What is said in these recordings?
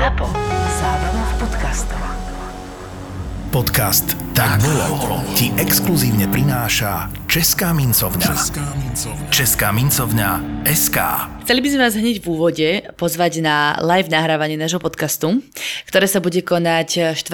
ZAPO. Zábrná v podcastov. Podcast Tak bolo ti exkluzívne prináša Česká mincovňa. Česká mincovňa SK. Chceli by sme vás hneď v úvode pozvať na live nahrávanie nášho podcastu, ktoré sa bude konať 4.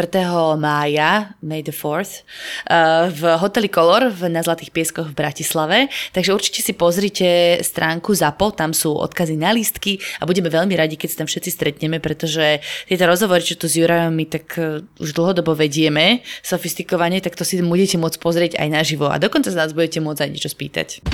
mája, May the 4th, eh, v hoteli Color na Zlatých pieskoch v Bratislave. Takže určite si pozrite stránku ZAPO, tam sú odkazy na lístky a budeme veľmi radi, keď sa tam všetci stretneme, pretože tieto rozhovory, čo tu s Jurajom my tak eh, už dlhodobo vedieme, sofistikovane, tak to si budete môcť pozrieť aj naživo a dokonca z nás budete môcť aj niečo spýtať.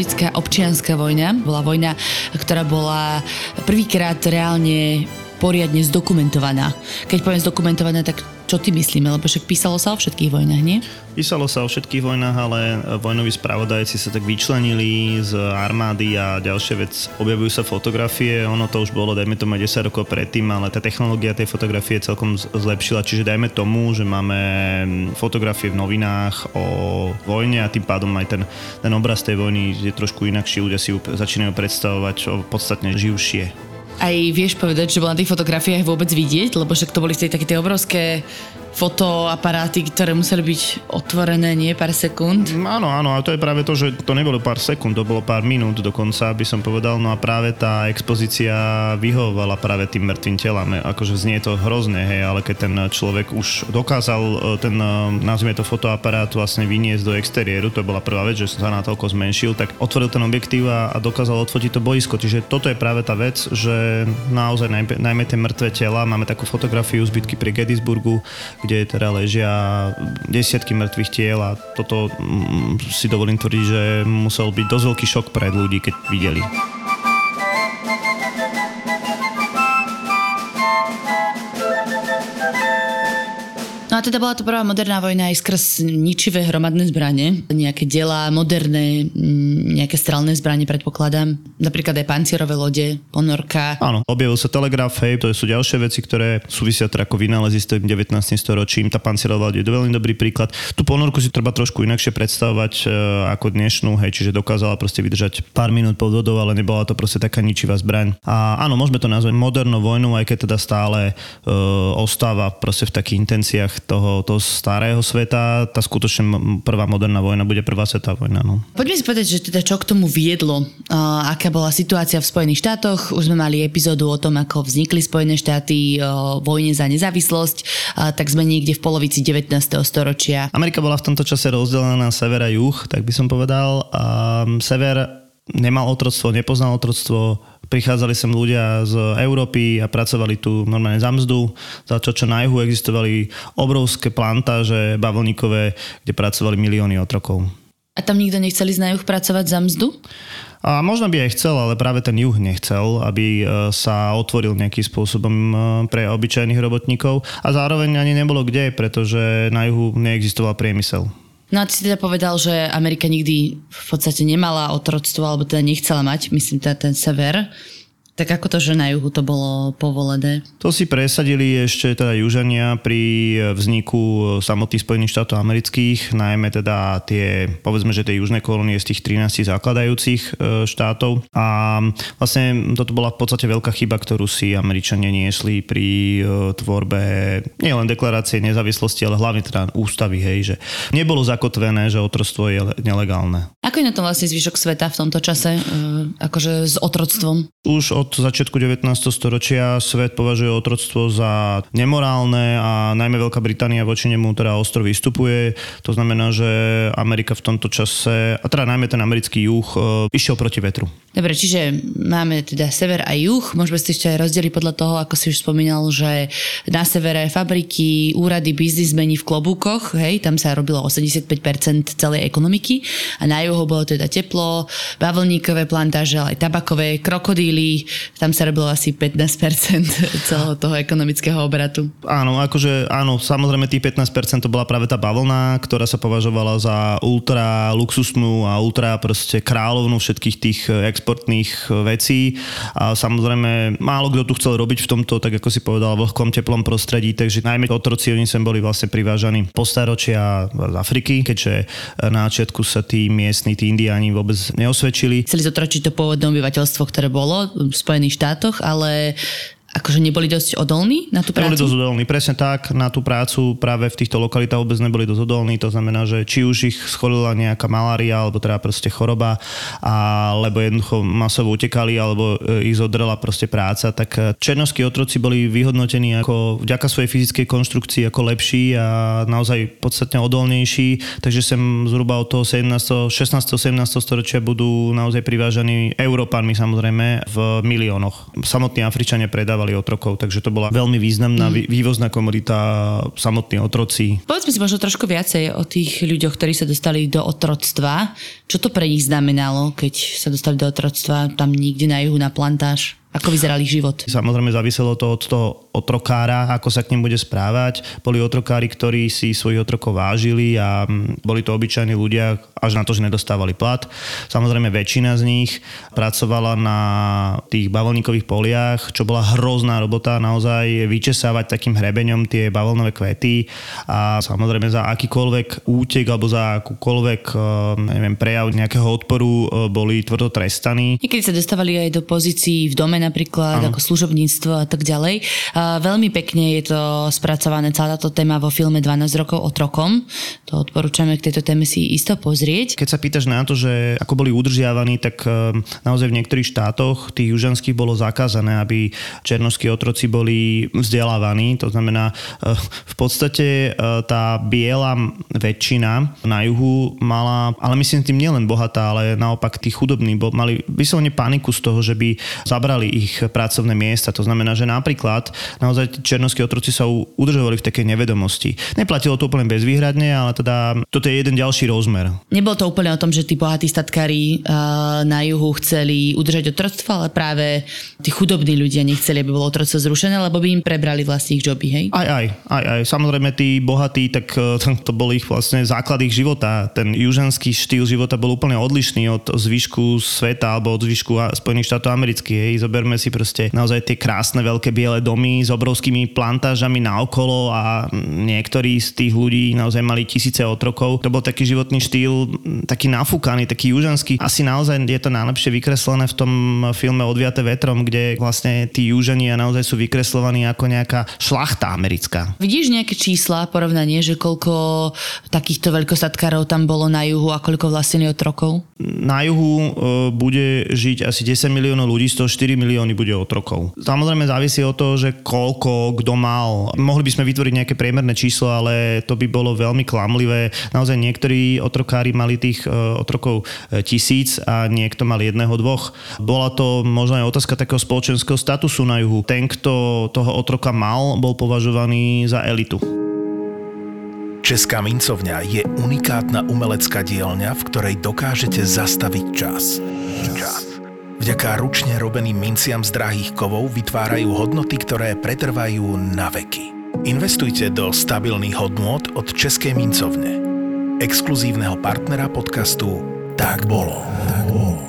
Americká občianská vojna. Bola vojna, ktorá bola prvýkrát reálne poriadne zdokumentovaná. Keď poviem zdokumentovaná, tak čo ty myslíme? Lebo však písalo sa o všetkých vojnách, nie? Písalo sa o všetkých vojnách, ale vojnoví spravodajci sa tak vyčlenili z armády a ďalšia vec, objavujú sa fotografie, ono to už bolo, dajme tomu 10 rokov predtým, ale tá technológia tej fotografie celkom zlepšila, čiže dajme tomu, že máme fotografie v novinách o vojne a tým pádom aj ten, ten obraz tej vojny je trošku inakší, ľudia si ju začínajú predstavovať o podstatne živšie. Aj vieš povedať, že bola na tých fotografiách vôbec vidieť, lebo však to boli tie také tie obrovské fotoaparáty, ktoré museli byť otvorené nie pár sekúnd. Áno, áno, a to je práve to, že to nebolo pár sekúnd, to bolo pár minút dokonca, by som povedal, no a práve tá expozícia vyhovovala práve tým mŕtvým telám. Akože znie to hrozné, hej, ale keď ten človek už dokázal e, ten, e, nazvime to fotoaparát vlastne vyniesť do exteriéru, to bola prvá vec, že sa na toľko zmenšil, tak otvoril ten objektív a, a dokázal odfotiť to boisko. Čiže toto je práve tá vec, že naozaj najmä, najmä tie mŕtve tela, máme takú fotografiu zbytky pri Gettysburgu, kde teda ležia desiatky mŕtvych tiel a toto mm, si dovolím tvrdiť, že musel byť dosť veľký šok pre ľudí, keď videli. A teda bola to prvá moderná vojna aj skrz ničivé hromadné zbranie, nejaké diela, moderné, mm, nejaké strelné zbranie predpokladám, napríklad aj pancierové lode, ponorka. Áno, objavil sa telegraf, hej, to sú ďalšie veci, ktoré súvisia teda ako vynálezy s tým 19. storočím. Tá pancierová loď je veľmi dobrý príklad. Tú ponorku si treba trošku inakšie predstavovať e, ako dnešnú, hej, čiže dokázala proste vydržať pár minút pod vodou, ale nebola to proste taká ničivá zbraň. A áno, môžeme to nazvať modernou vojnou, aj keď teda stále e, ostáva proste v takých intenciách toho, toho starého sveta, tá skutočne prvá moderná vojna bude prvá svetová vojna. No. Poďme si povedať, že teda čo k tomu viedlo, uh, aká bola situácia v Spojených štátoch. Už sme mali epizódu o tom, ako vznikli Spojené štáty, o vojne za nezávislosť, uh, tak sme niekde v polovici 19. storočia. Amerika bola v tomto čase rozdelená na sever a juh, tak by som povedal. Um, sever nemal otroctvo, nepoznal otroctvo, prichádzali sem ľudia z Európy a pracovali tu normálne za mzdu, za čo, čo na juhu existovali obrovské plantáže bavlníkové, kde pracovali milióny otrokov. A tam nikto nechcel ísť na juh pracovať za mzdu? A možno by aj chcel, ale práve ten juh nechcel, aby e, sa otvoril nejakým spôsobom e, pre obyčajných robotníkov. A zároveň ani nebolo kde, pretože na juhu neexistoval priemysel. No a ty si teda povedal, že Amerika nikdy v podstate nemala otroctvo, alebo teda nechcela mať, myslím, teda ten sever. Tak ako to, že na juhu to bolo povolené? To si presadili ešte teda južania pri vzniku samotných Spojených štátov amerických, najmä teda tie, povedzme, že tie južné kolónie z tých 13 zakladajúcich e, štátov. A vlastne toto bola v podstate veľká chyba, ktorú si Američania niesli pri e, tvorbe nielen deklarácie nezávislosti, ale hlavne teda ústavy, hej, že nebolo zakotvené, že otroctvo je nelegálne. Ako je na tom vlastne zvyšok sveta v tomto čase, e, akože s otroctvom? Už od začiatku 19. storočia svet považuje otroctvo za nemorálne a najmä Veľká Británia voči nemu teda ostro vystupuje. To znamená, že Amerika v tomto čase, a teda najmä ten americký juh, e, išiel proti vetru. Dobre, čiže máme teda sever a juh. Môžeme si ešte rozdeliť podľa toho, ako si už spomínal, že na severe fabriky, úrady, biznismeni v klobúkoch, hej, tam sa robilo 85% celej ekonomiky a na juhu bolo teda teplo, bavlníkové plantáže, ale aj tabakové, krokodíly, tam sa robilo asi 15% celého toho ekonomického obratu. Áno, akože áno, samozrejme tých 15% to bola práve tá bavlna, ktorá sa považovala za ultra luxusnú a ultra proste kráľovnú všetkých tých exportných vecí a samozrejme málo kto tu chcel robiť v tomto, tak ako si povedal, vlhkom teplom prostredí, takže najmä otroci oni sem boli vlastne privážaní po staročia z Afriky, keďže na začiatku sa tí miestni, tí indiáni vôbec neosvedčili. Chceli zotročiť to pôvodné obyvateľstvo, ktoré bolo Spojených štátoch, ale akože neboli dosť odolní na tú prácu? Neboli dosť odolní, presne tak. Na tú prácu práve v týchto lokalitách vôbec neboli dosť odolní. To znamená, že či už ich scholila nejaká malária, alebo teda proste choroba, alebo jednoducho masovo utekali, alebo e, ich zodrela proste práca, tak e, černovskí otroci boli vyhodnotení ako vďaka svojej fyzickej konštrukcii ako lepší a naozaj podstatne odolnejší. Takže sem zhruba od toho 17., 16. 17. storočia budú naozaj privážaní Európanmi samozrejme v miliónoch. Samotní Afričania predávajú predávali otrokov, takže to bola veľmi významná mm. vývozná komodita samotní otroci. Povedzme si možno trošku viacej o tých ľuďoch, ktorí sa dostali do otroctva. Čo to pre nich znamenalo, keď sa dostali do otroctva tam niekde na juhu na plantáž? Ako vyzeral ich život? Samozrejme záviselo to od toho otrokára, ako sa k ním bude správať. Boli otrokári, ktorí si svojich otrokov vážili a mm, boli to obyčajní ľudia, až na to, že nedostávali plat. Samozrejme väčšina z nich pracovala na tých bavlníkových poliach, čo bola hrozná robota, naozaj vyčesávať takým hrebeňom tie bavlnové kvety a samozrejme za akýkoľvek útek alebo za akúkoľvek e, neviem, prejav nejakého odporu e, boli tvrdo trestaní. Niekedy sa dostávali aj do pozícií v dome napríklad, ano. ako služobníctvo a tak ďalej. A veľmi pekne je to spracované celá táto téma vo filme 12 rokov otrokom. To odporúčame k tejto téme si isto pozrieť. Keď sa pýtaš na to, že ako boli udržiavaní, tak e, naozaj v niektorých štátoch tých južanských bolo zakázané, aby černovskí otroci boli vzdelávaní. To znamená, e, v podstate e, tá biela väčšina na juhu mala, ale myslím tým nielen bohatá, ale naopak tí chudobní mali vyslovene paniku z toho, že by zabrali ich pracovné miesta. To znamená, že napríklad naozaj černovskí otroci sa udržovali v takej nevedomosti. Neplatilo to úplne bezvýhradne, ale teda toto je jeden ďalší rozmer. Nebolo to úplne o tom, že tí bohatí statkári uh, na juhu chceli udržať otroctvo, ale práve tí chudobní ľudia nechceli, aby bolo otroctvo zrušené, lebo by im prebrali vlastne ich joby, hej? Aj, aj, aj, aj. Samozrejme, tí bohatí, tak e, to bol ich vlastne základ ich života. Ten južanský štýl života bol úplne odlišný od zvyšku sveta alebo od zvyšku Spojených štátov amerických. Hej. Zober zoberme si proste naozaj tie krásne veľké biele domy s obrovskými plantážami naokolo a niektorí z tých ľudí naozaj mali tisíce otrokov. To bol taký životný štýl, taký nafúkaný, taký južanský. Asi naozaj je to najlepšie vykreslené v tom filme Odviate vetrom, kde vlastne tí južania naozaj sú vykreslovaní ako nejaká šlachta americká. Vidíš nejaké čísla, porovnanie, že koľko takýchto veľkostatkárov tam bolo na juhu a koľko vlastnili otrokov? Na juhu e, bude žiť asi 10 miliónov ľudí, z toho 4 miliónov milióny bude otrokov. Samozrejme závisí od toho, že koľko kto mal. Mohli by sme vytvoriť nejaké priemerné číslo, ale to by bolo veľmi klamlivé. Naozaj niektorí otrokári mali tých e, otrokov e, tisíc a niekto mal jedného, dvoch. Bola to možno aj otázka takého spoločenského statusu na juhu. Ten, kto toho otroka mal, bol považovaný za elitu. Česká mincovňa je unikátna umelecká dielňa, v ktorej dokážete zastaviť čas. Čas. Vďaka ručne robeným minciam z drahých kovov vytvárajú hodnoty, ktoré pretrvajú na veky. Investujte do stabilných hodnôt od Českej mincovne. Exkluzívneho partnera podcastu Tak bolo. Tak bolo.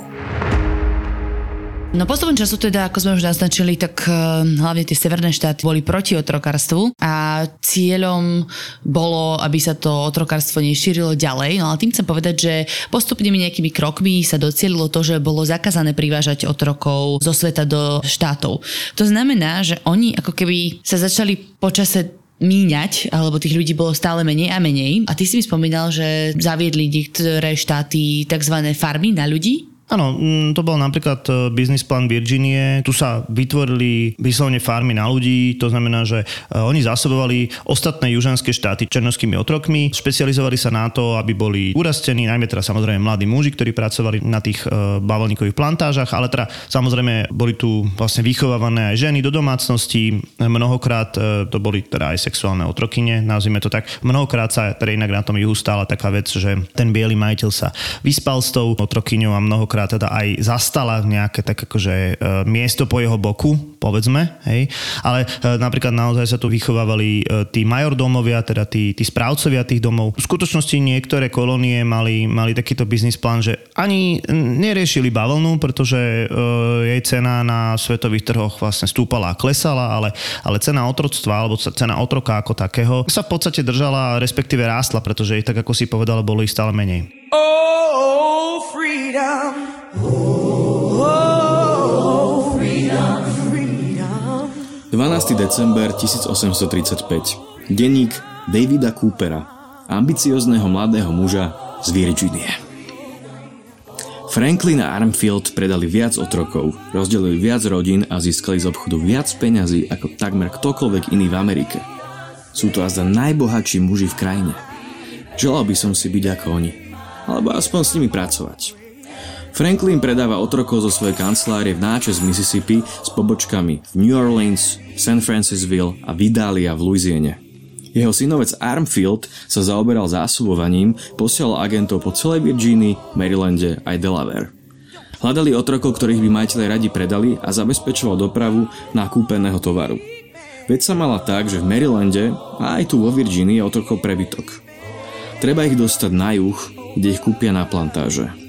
No postupom času teda, ako sme už naznačili, tak eh, hlavne tie severné štáty boli proti otrokarstvu a cieľom bolo, aby sa to otrokarstvo nešírilo ďalej. No ale tým chcem povedať, že postupnými nejakými krokmi sa docielilo to, že bolo zakázané privážať otrokov zo sveta do štátov. To znamená, že oni ako keby sa začali počase míňať, alebo tých ľudí bolo stále menej a menej. A ty si mi spomínal, že zaviedli niektoré štáty tzv. farmy na ľudí, Áno, mm, to bol napríklad e, biznis plán Virginie. Tu sa vytvorili vyslovene farmy na ľudí, to znamená, že e, oni zásobovali ostatné južanské štáty černovskými otrokmi, špecializovali sa na to, aby boli urastení, najmä teda samozrejme mladí muži, ktorí pracovali na tých e, bavlníkových plantážach, ale teda samozrejme boli tu vlastne vychovávané aj ženy do domácnosti, mnohokrát to boli teda aj sexuálne otrokyne, nazvime to tak. Mnohokrát sa teda inak na tom juhu stála taká vec, že ten biely majiteľ sa vyspal s tou otrokyňou a mnohokrát ktorá teda aj zastala nejaké tak akože e, miesto po jeho boku, povedzme, hej. Ale e, napríklad naozaj sa tu vychovávali e, tí majordómovia, teda tí, tí správcovia tých domov. V skutočnosti niektoré kolónie mali, mali takýto biznis plán, že ani neriešili bavlnu, pretože jej cena na svetových trhoch vlastne stúpala a klesala, ale, ale cena otroctva alebo cena otroka ako takého sa v podstate držala, respektíve rástla, pretože ich tak ako si povedal, bolo stále menej. Oh, freedom. 12. december 1835. Denník Davida Coopera, ambiciozného mladého muža z Virginie. Franklin a Armfield predali viac otrokov, rozdelili viac rodín a získali z obchodu viac peňazí ako takmer ktokoľvek iný v Amerike. Sú to azda najbohatší muži v krajine. Želal by som si byť ako oni, alebo aspoň s nimi pracovať. Franklin predáva otrokov zo svojej kancelárie v náče z Mississippi s pobočkami v New Orleans, San Francisville a Vidalia v Louisiane. Jeho synovec Armfield sa zaoberal zásobovaním, posielal agentov po celej Virgínii, Marylande aj Delaware. Hľadali otrokov, ktorých by majiteľe radi predali a zabezpečoval dopravu kúpeného tovaru. Veď sa mala tak, že v Marylande a aj tu vo Virgínii je otrokov prebytok. Treba ich dostať na juh, kde ich kúpia na plantáže.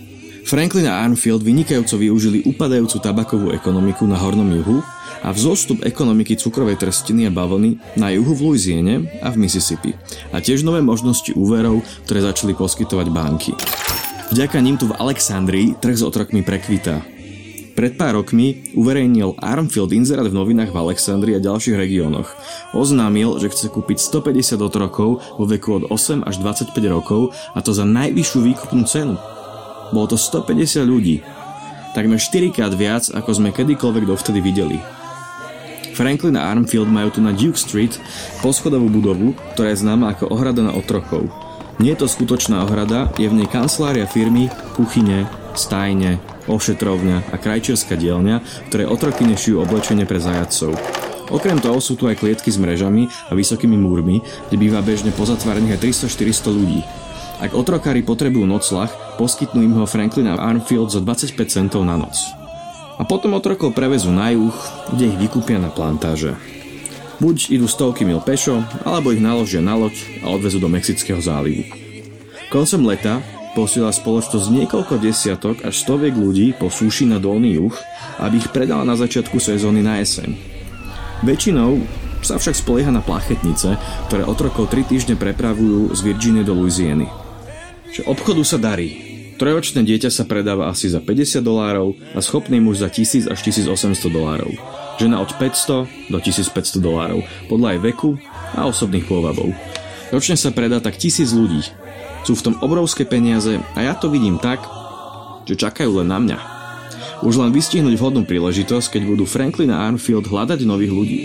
Franklin a Armfield vynikajúco využili upadajúcu tabakovú ekonomiku na hornom juhu a vzostup ekonomiky cukrovej trstiny a bavlny na juhu v Louisiane a v Mississippi a tiež nové možnosti úverov, ktoré začali poskytovať banky. Vďaka ním tu v Alexandrii trh s otrokmi prekvitá. Pred pár rokmi uverejnil Armfield inzerát v novinách v Alexandrii a ďalších regiónoch. Oznámil, že chce kúpiť 150 otrokov vo veku od 8 až 25 rokov a to za najvyššiu výkupnú cenu bolo to 150 ľudí. Takmer 4 krát viac, ako sme kedykoľvek dovtedy videli. Franklin a Armfield majú tu na Duke Street poschodovú budovu, ktorá je známa ako ohrada na otrokov. Nie je to skutočná ohrada, je v nej kancelária firmy, kuchyne, stajne, ošetrovňa a krajčerská dielňa, ktoré otroky nešiu oblečenie pre zajadcov. Okrem toho sú tu aj klietky s mrežami a vysokými múrmi, kde býva bežne pozatvárených aj 300-400 ľudí. Ak otrokári potrebujú noclach, poskytnú im ho Franklin a Armfield za 25 centov na noc. A potom otrokov prevezú na juh, kde ich vykúpia na plantáže. Buď idú stovky mil pešo, alebo ich naložia na loď a odvezú do Mexického zálivu. Koncom leta posiela spoločnosť niekoľko desiatok až stoviek ľudí po súši na dolný juh, aby ich predala na začiatku sezóny na jeseň. Väčšinou sa však spolieha na plachetnice, ktoré otrokov 3 týždne prepravujú z Virginie do Louisiany že obchodu sa darí. Trojočné dieťa sa predáva asi za 50 dolárov a schopný muž za 1000 až 1800 dolárov. Žena od 500 do 1500 dolárov, podľa aj veku a osobných pôvabov. Ročne sa predá tak tisíc ľudí. Sú v tom obrovské peniaze a ja to vidím tak, že čakajú len na mňa. Už len vystihnúť vhodnú príležitosť, keď budú Franklin a Armfield hľadať nových ľudí.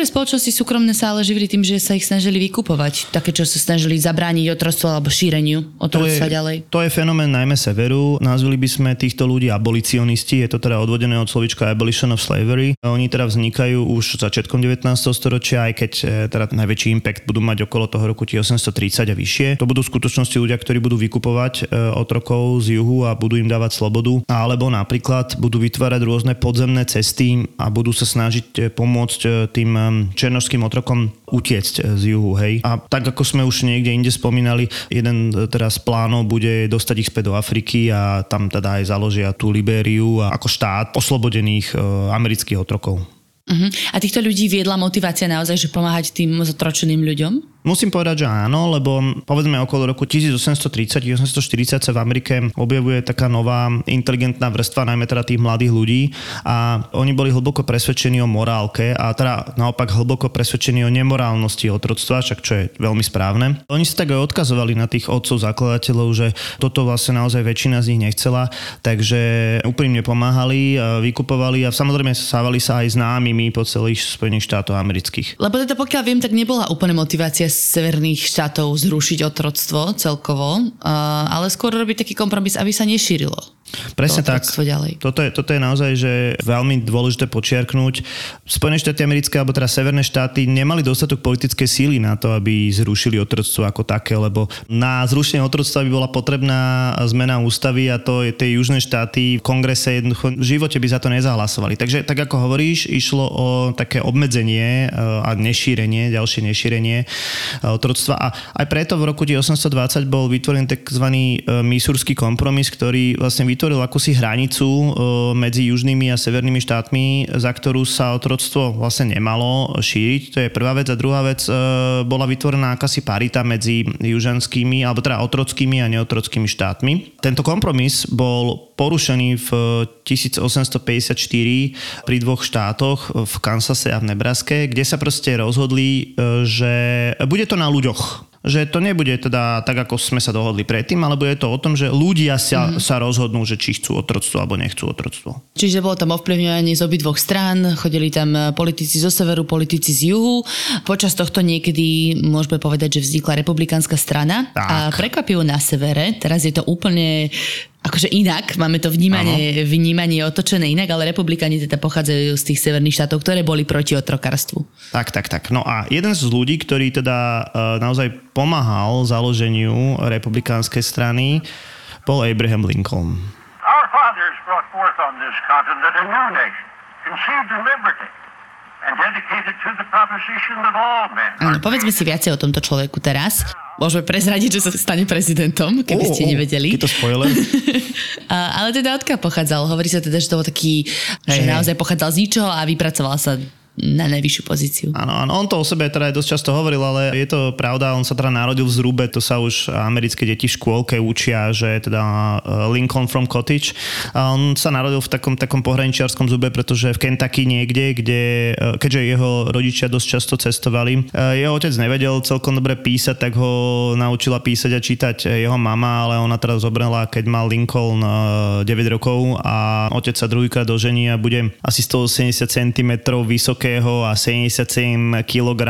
Niektoré spoločnosti súkromné sa ale živili tým, že sa ich snažili vykupovať. Také, čo sa snažili zabrániť otroctvu alebo šíreniu otroctva ďalej. To je fenomén najmä severu. Nazvili by sme týchto ľudí abolicionisti. Je to teda odvodené od slovička abolition of slavery. Oni teda vznikajú už začiatkom 19. storočia, aj keď e, teda najväčší impact budú mať okolo toho roku 1830 a vyššie. To budú v skutočnosti ľudia, ktorí budú vykupovať e, otrokov z juhu a budú im dávať slobodu. Alebo napríklad budú vytvárať rôzne podzemné cesty a budú sa snažiť e, pomôcť tým černožským otrokom utiecť z juhu, hej. A tak ako sme už niekde inde spomínali, jeden teraz plánov bude dostať ich späť do Afriky a tam teda aj založia tú Libériu ako štát oslobodených e, amerických otrokov. Uh-huh. A týchto ľudí viedla motivácia naozaj, že pomáhať tým zotročeným ľuďom? Musím povedať, že áno, lebo povedzme okolo roku 1830-1840 sa v Amerike objavuje taká nová inteligentná vrstva, najmä teda tých mladých ľudí a oni boli hlboko presvedčení o morálke a teda naopak hlboko presvedčení o nemorálnosti otroctva, však čo je veľmi správne. Oni sa tak aj odkazovali na tých otcov zakladateľov, že toto vlastne naozaj väčšina z nich nechcela, takže úprimne pomáhali, vykupovali a samozrejme stávali sa aj známymi po celých Spojených štátoch amerických. Lebo teda pokiaľ viem, tak nebola úplne motivácia severných štátov zrušiť otroctvo celkovo, ale skôr robiť taký kompromis, aby sa nešírilo. Presne tak. Ďalej. Toto, je, toto je naozaj že veľmi dôležité počiarknúť. Spojené štáty americké, alebo teda severné štáty nemali dostatok politickej síly na to, aby zrušili otroctvo ako také, lebo na zrušenie otroctva by bola potrebná zmena ústavy a to je tie južné štáty v kongrese jednoducho v živote by za to nezahlasovali. Takže tak ako hovoríš, išlo o také obmedzenie e, a nešírenie, ďalšie nešírenie e, otroctva a aj preto v roku 1820 bol vytvorený tzv. E, misúrsky kompromis, ktorý vlastne vytvoril akúsi hranicu e, medzi južnými a severnými štátmi, za ktorú sa otroctvo vlastne nemalo šíriť. To je prvá vec. A druhá vec, e, bola vytvorená akási parita medzi južanskými, alebo teda otrockými a neotrockými štátmi. Tento kompromis bol porušený v 1854 pri dvoch štátoch v Kansase a v Nebraske, kde sa proste rozhodli, e, že bude to na ľuďoch že to nebude teda tak, ako sme sa dohodli predtým, ale bude to o tom, že ľudia sa, mm-hmm. sa rozhodnú, že či chcú otroctvo alebo nechcú otroctvo. Čiže bolo tam ovplyvňovanie z obidvoch strán, chodili tam e, politici zo severu, politici z juhu. Počas tohto niekedy môžeme povedať, že vznikla republikánska strana tak. a prekvapivo na severe, teraz je to úplne akože inak, máme to vnímanie, vnímanie otočené inak, ale republikáni teda pochádzajú z tých severných štátov, ktoré boli proti otrokarstvu. Tak, tak, tak. No a jeden z ľudí, ktorý teda uh, naozaj pomáhal založeniu republikánskej strany, bol Abraham Lincoln. Our fathers brought forth on this continent a new nation, conceived in liberty, and dedicated to the proposition that all men Áno, povedzme si viacej o tomto človeku teraz. Môžeme prezradiť, že sa stane prezidentom, keby ste nevedeli. Je to spoiler? Ale teda odkiaľ pochádzal? Hovorí sa teda, že to bol taký, že Hej, hej. naozaj pochádzal z ničoho a vypracoval sa na najvyššiu pozíciu. Áno, áno, on to o sebe teda aj dosť často hovoril, ale je to pravda, on sa teda narodil v Zrube, to sa už americké deti v škôlke učia, že je teda uh, Lincoln from Cottage. A on sa narodil v takom, takom pohraničiarskom zube, pretože v Kentucky niekde, kde, uh, keďže jeho rodičia dosť často cestovali, uh, jeho otec nevedel celkom dobre písať, tak ho naučila písať a čítať jeho mama, ale ona teraz zobrala, keď mal Lincoln uh, 9 rokov a otec sa druhýkrát dožení a bude asi 180 cm vysokého a 77 kg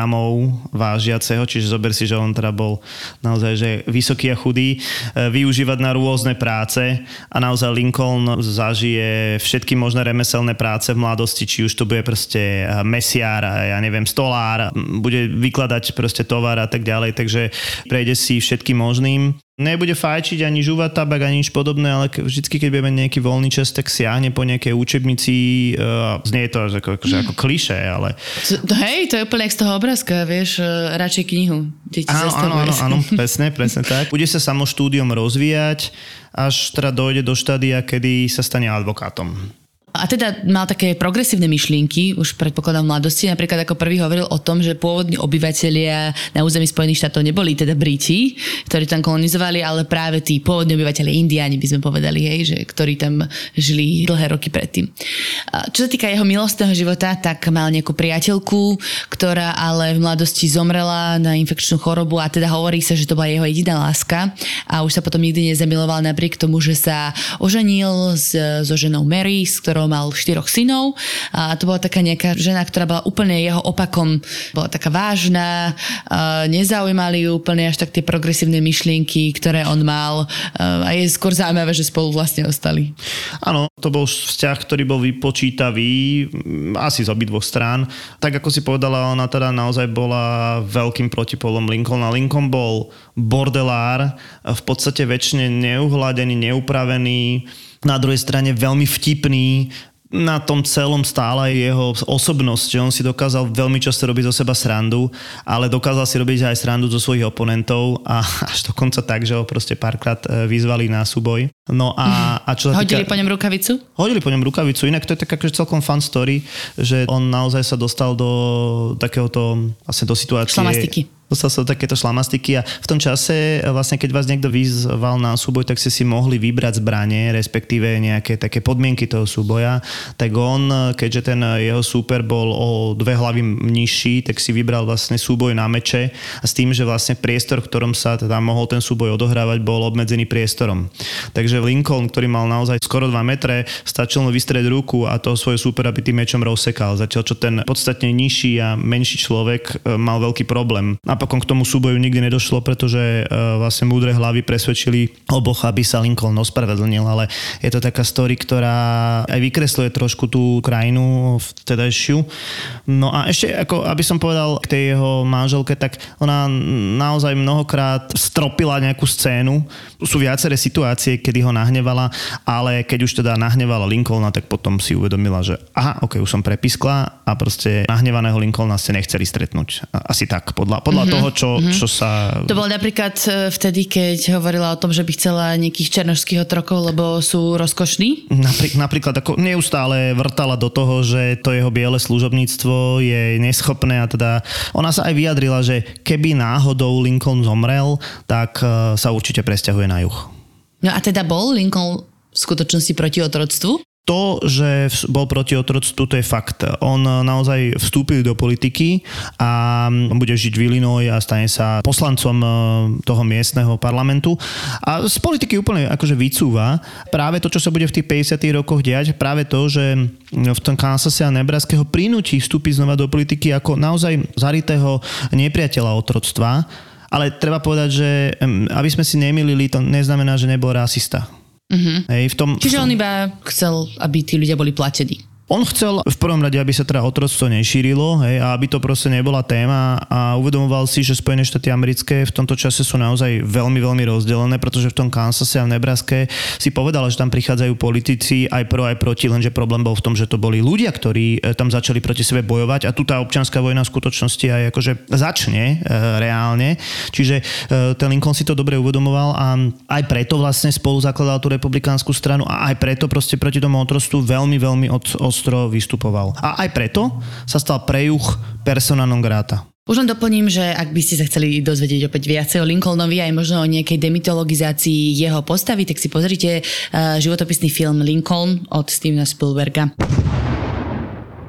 vážiaceho, čiže zober si, že on teda bol naozaj že vysoký a chudý, e, využívať na rôzne práce a naozaj Lincoln zažije všetky možné remeselné práce v mladosti, či už to bude proste mesiár, ja neviem, stolár, bude vykladať proste tovar a tak ďalej, takže prejde si všetkým možným. Nebude fajčiť ani žúvať tabak, ani nič podobné, ale ke- vždycky, keď bude mať nejaký voľný čas, tak siahne po nejakej učebnici. Uh, znie to ako, akože ako kliše, ale... To, hej, to je úplne z toho obrázka, vieš, e, radšej knihu. Deti Áno, áno, áno, áno, presne, presne tak. Bude sa samo štúdium rozvíjať, až teda dojde do štádia, kedy sa stane advokátom. A teda mal také progresívne myšlienky, už predpokladám v mladosti. Napríklad ako prvý hovoril o tom, že pôvodní obyvateľia na území Spojených štátov neboli teda Briti, ktorí tam kolonizovali, ale práve tí pôvodní obyvateľia Indiáni, by sme povedali, hej, že, ktorí tam žili dlhé roky predtým. Čo sa týka jeho milostného života, tak mal nejakú priateľku, ktorá ale v mladosti zomrela na infekčnú chorobu a teda hovorí sa, že to bola jeho jediná láska a už sa potom nikdy nezamiloval napriek tomu, že sa oženil s, so ženou Mary, s ktorou mal štyroch synov a to bola taká nejaká žena, ktorá bola úplne jeho opakom, bola taká vážna, nezaujímali ju úplne až tak tie progresívne myšlienky, ktoré on mal a je skôr zaujímavé, že spolu vlastne ostali. Áno, to bol vzťah, ktorý bol vypočítavý, mm, asi z obidvoch strán. Tak ako si povedala, ona teda naozaj bola veľkým protipolom Lincolna. Lincoln bol bordelár, v podstate väčšine neuhladený, neupravený, na druhej strane veľmi vtipný, na tom celom stála aj jeho osobnosť, on si dokázal veľmi často robiť zo seba srandu, ale dokázal si robiť aj srandu zo svojich oponentov a až dokonca tak, že ho proste párkrát e, vyzvali na súboj. No a, a čo sa Hodili týka... po ňom rukavicu? Hodili po ňom rukavicu, inak to je taká akože celkom fun story, že on naozaj sa dostal do takéhoto, vlastne do situácie... Šlamastiky. Dostal som takéto šlamastiky a v tom čase vlastne keď vás niekto vyzval na súboj, tak ste si mohli vybrať zbranie, respektíve nejaké také podmienky toho súboja. Tak on, keďže ten jeho súper bol o dve hlavy nižší, tak si vybral vlastne súboj na meče a s tým, že vlastne priestor, v ktorom sa teda mohol ten súboj odohrávať, bol obmedzený priestorom. Takže Lincoln, ktorý mal naozaj skoro 2 metre, stačil mu vystrieť ruku a toho svojho súpera by tým mečom rozsekal. Zatiaľ, čo ten podstatne nižší a menší človek e, mal veľký problém. Napokon k tomu súboju nikdy nedošlo, pretože uh, vlastne múdre hlavy presvedčili oboch, aby sa Lincoln ospravedlnil, ale je to taká story, ktorá aj vykresluje trošku tú krajinu vtedajšiu. No a ešte, ako aby som povedal k tej jeho manželke, tak ona naozaj mnohokrát stropila nejakú scénu. Sú viaceré situácie, kedy ho nahnevala, ale keď už teda nahnevala Lincolna, tak potom si uvedomila, že aha, ok, už som prepiskla a proste nahnevaného Lincolna ste nechceli stretnúť. Asi tak, podľa, podľa. Toho, čo, mm-hmm. čo sa... To bol napríklad e, vtedy, keď hovorila o tom, že by chcela nejakých černožských otrokov, lebo sú rozkošní? Napri- napríklad ako neustále vrtala do toho, že to jeho biele služobníctvo je neschopné a teda ona sa aj vyjadrila, že keby náhodou Lincoln zomrel, tak e, sa určite presťahuje na juh. No a teda bol Lincoln v skutočnosti proti otroctvu? To, že bol proti otroctvu, to je fakt. On naozaj vstúpil do politiky a bude žiť v Illinois a stane sa poslancom e, toho miestneho parlamentu. A z politiky úplne akože vycúva práve to, čo sa bude v tých 50 rokoch diať, práve to, že v tom Kansase a Nebraska ho prinúti vstúpiť znova do politiky ako naozaj zaritého nepriateľa otroctva. Ale treba povedať, že aby sme si nemýlili, to neznamená, že nebol rasista Uh-huh. Hej, v tom, Čiže v tom... on iba chcel, aby tí ľudia boli platení. On chcel v prvom rade, aby sa teda otroctvo nešírilo hej, a aby to proste nebola téma a uvedomoval si, že Spojené štáty americké v tomto čase sú naozaj veľmi, veľmi rozdelené, pretože v tom Kansase a v Nebraske si povedal, že tam prichádzajú politici aj pro, aj proti, lenže problém bol v tom, že to boli ľudia, ktorí e, tam začali proti sebe bojovať a tu tá občianská vojna v skutočnosti aj akože začne e, reálne. Čiže e, ten Lincoln si to dobre uvedomoval a aj preto vlastne spolu zakladal tú republikánsku stranu a aj preto proste proti tomu otroctvu veľmi, veľmi od, od ostro vystupoval. A aj preto sa stal pre juh persona non grata. Už len doplním, že ak by ste sa chceli dozvedieť opäť viacej o Lincolnovi aj možno o nejakej demitologizácii jeho postavy, tak si pozrite uh, životopisný film Lincoln od Stevena Spielberga.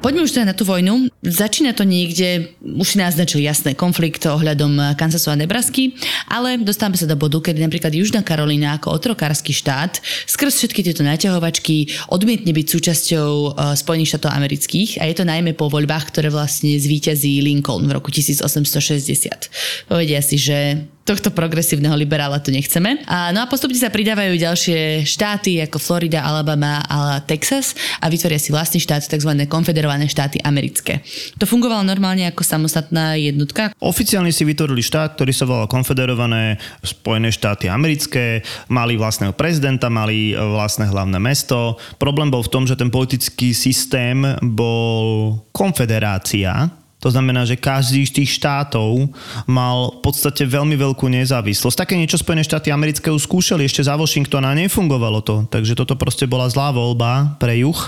Poďme už teda na tú vojnu. Začína to niekde, už si naznačil jasné, konflikt ohľadom Kansasu a Nebrasky, ale dostávame sa do bodu, kedy napríklad Južná Karolína ako otrokársky štát skrz všetky tieto naťahovačky odmietne byť súčasťou uh, Spojených štátov amerických a je to najmä po voľbách, ktoré vlastne zvíťazí Lincoln v roku 1860. Povedia si, že tohto progresívneho liberála tu nechceme. A, no a postupne sa pridávajú ďalšie štáty ako Florida, Alabama a Texas a vytvoria si vlastný štát, tzv. konfederované štáty americké. To fungovalo normálne ako samostatná jednotka. Oficiálne si vytvorili štát, ktorý sa volal Konfederované Spojené štáty americké, mali vlastného prezidenta, mali vlastné hlavné mesto. Problém bol v tom, že ten politický systém bol konfederácia, to znamená, že každý z tých štátov mal v podstate veľmi veľkú nezávislosť. Také niečo Spojené štáty americké už skúšali, ešte za Washingtona nefungovalo to, takže toto proste bola zlá voľba pre juh.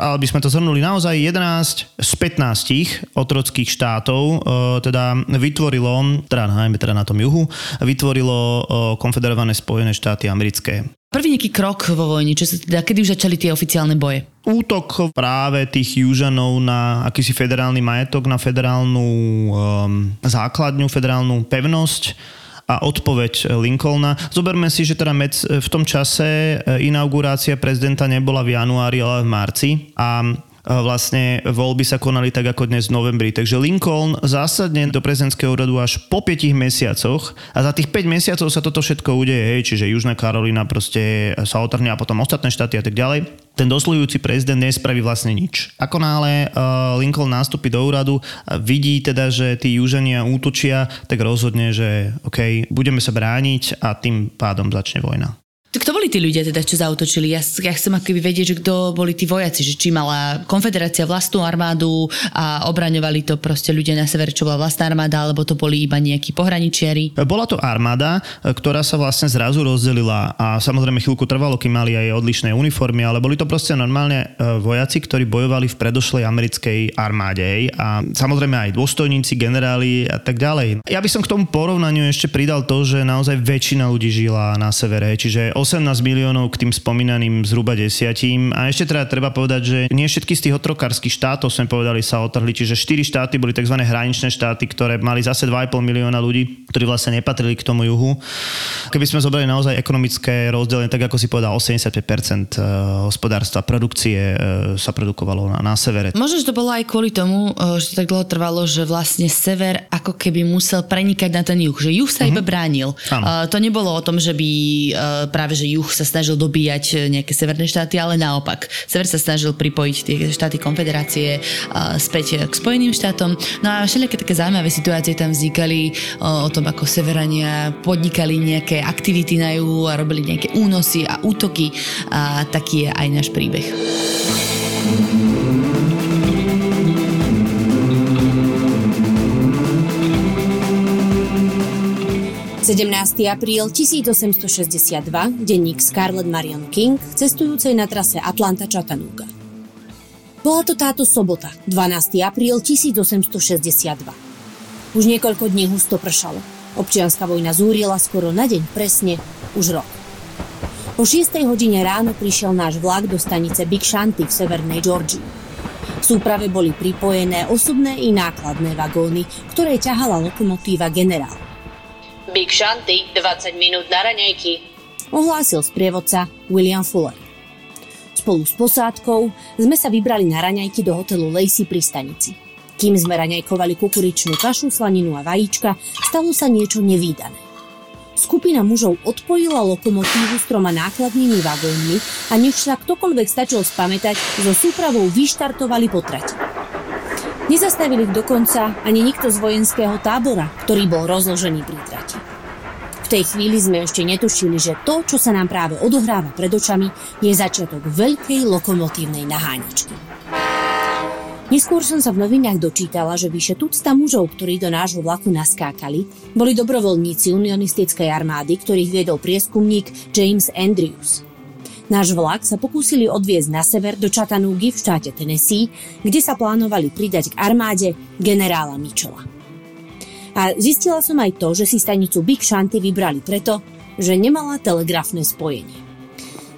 Ale by sme to zhrnuli naozaj 11 z 15 otrockých štátov, e, teda vytvorilo, teda najmä teda na tom juhu, vytvorilo e, konfederované Spojené štáty americké. Prvý nejaký krok vo vojne, čo sa teda, kedy už začali tie oficiálne boje? Útok práve tých južanov na akýsi federálny majetok, na federálnu um, základňu, federálnu pevnosť a odpoveď Lincolna. Zoberme si, že teda v tom čase e, inaugurácia prezidenta nebola v januári, ale v marci a vlastne voľby sa konali tak ako dnes v novembri. Takže Lincoln zásadne do prezidentského úradu až po 5 mesiacoch a za tých 5 mesiacov sa toto všetko udeje, čiže Južná Karolina proste sa otrhne a potom ostatné štáty a tak ďalej. Ten doslujúci prezident nespraví vlastne nič. Ako náhle uh, Lincoln nástupí do úradu a vidí teda, že tí južania útočia, tak rozhodne, že OK, budeme sa brániť a tým pádom začne vojna. Kto boli tí ľudia teda, čo zautočili? Ja, ja chcem akoby vedieť, že kto boli tí vojaci, že či mala konfederácia vlastnú armádu a obraňovali to proste ľudia na severe, čo bola vlastná armáda, alebo to boli iba nejakí pohraničiari. Bola to armáda, ktorá sa vlastne zrazu rozdelila a samozrejme chvíľku trvalo, kým mali aj odlišné uniformy, ale boli to proste normálne e, vojaci, ktorí bojovali v predošlej americkej armáde a samozrejme aj dôstojníci, generáli a tak ďalej. Ja by som k tomu porovnaniu ešte pridal to, že naozaj väčšina ľudí žila na severe, čiže 18 miliónov k tým spomínaným zhruba desiatim. A ešte teda treba povedať, že nie všetky z tých otrokárskych štátov, sme povedali, sa otrhli, čiže 4 štáty boli tzv. hraničné štáty, ktoré mali zase 2,5 milióna ľudí, ktorí vlastne nepatrili k tomu juhu. Keby sme zobrali naozaj ekonomické rozdelenie, tak ako si povedal, 85% eh, hospodárstva, produkcie eh, sa produkovalo na, na severe. Možno, že to bolo aj kvôli tomu, eh, že to tak dlho trvalo, že vlastne sever ako keby musel prenikať na ten juh, že juh sa mm-hmm. iba bránil. Uh, to nebolo o tom, že by uh, práve že juh sa snažil dobíjať e, nejaké severné štáty, ale naopak. Sever sa snažil pripojiť tie štáty konfederácie uh, späť k Spojeným štátom. No a všelijaké také zaujímavé situácie tam vznikali o tom, ako severania podnikali nejaké aktivity na juhu a robili nejaké únosy a útoky a taký je aj náš príbeh. 17. apríl 1862, denník Scarlett Marion King, cestujúcej na trase Atlanta-Chattanooga. Bola to táto sobota, 12. apríl 1862. Už niekoľko dní husto pršalo. Občianská vojna zúrila skoro na deň presne už rok. O 6. hodine ráno prišiel náš vlak do stanice Big Shanty v severnej Georgii. V súprave boli pripojené osobné i nákladné vagóny, ktoré ťahala lokomotíva generál. Big Shanty, 20 minút na raňajky. Ohlásil sprievodca William Fuller. Spolu s posádkou sme sa vybrali na raňajky do hotelu Lacey pri stanici. Kým sme raňajkovali kukuričnú kašu, slaninu a vajíčka, stalo sa niečo nevýdané. Skupina mužov odpojila lokomotívu s troma nákladnými vagónmi a než sa ktokoľvek stačil spamätať, so súpravou vyštartovali po trati. Nezastavili ich dokonca ani nikto z vojenského tábora, ktorý bol rozložený pri trati. V tej chvíli sme ešte netušili, že to, čo sa nám práve odohráva pred očami, je začiatok veľkej lokomotívnej naháňačky. Neskôr som sa v novinách dočítala, že vyše tucta mužov, ktorí do nášho vlaku naskákali, boli dobrovoľníci unionistickej armády, ktorých viedol prieskumník James Andrews. Náš vlak sa pokúsili odviezť na sever do Chattanoogy v štáte Tennessee, kde sa plánovali pridať k armáde generála Mitchella. A zistila som aj to, že si stanicu Big Shanty vybrali preto, že nemala telegrafné spojenie.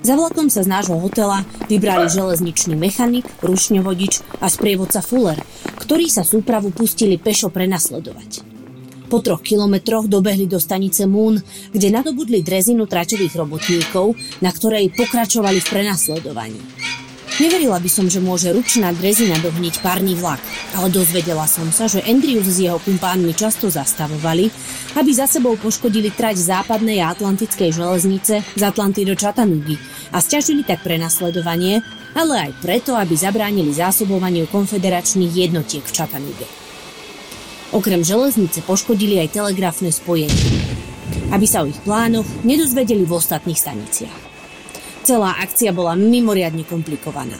Za vlakom sa z nášho hotela vybrali železničný mechanik, rušňovodič a sprievodca Fuller, ktorí sa súpravu pustili pešo prenasledovať. Po troch kilometroch dobehli do stanice Moon, kde nadobudli drezinu tračových robotníkov, na ktorej pokračovali v prenasledovaní. Neverila by som, že môže ručná drezina dohniť párny vlak, ale dozvedela som sa, že Andrews s jeho kumpánmi často zastavovali, aby za sebou poškodili trať západnej a atlantickej železnice z Atlanty do Chattanoogy a stiažili tak prenasledovanie, ale aj preto, aby zabránili zásobovaniu konfederačných jednotiek v Chattanooge. Okrem železnice poškodili aj telegrafné spojenie, aby sa o ich plánoch nedozvedeli v ostatných staniciach. Celá akcia bola mimoriadne komplikovaná.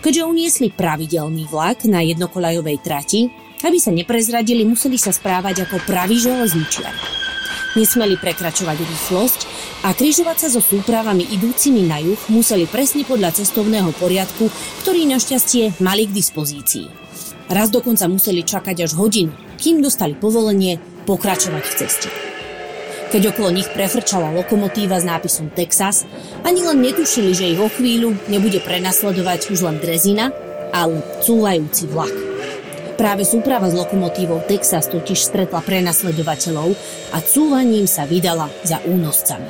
Keďže uniesli pravidelný vlak na jednokolajovej trati, aby sa neprezradili, museli sa správať ako praví železničiari. Nesmeli prekračovať rýchlosť a križovať sa so súpravami idúcimi na juh museli presne podľa cestovného poriadku, ktorý našťastie mali k dispozícii. Raz dokonca museli čakať až hodinu, kým dostali povolenie pokračovať v ceste. Keď okolo nich prefrčala lokomotíva s nápisom Texas, ani len netušili, že ich o chvíľu nebude prenasledovať už len drezina, ale cúvajúci vlak. Práve súprava s lokomotívou Texas totiž stretla prenasledovateľov a cúvaním sa vydala za únoscami.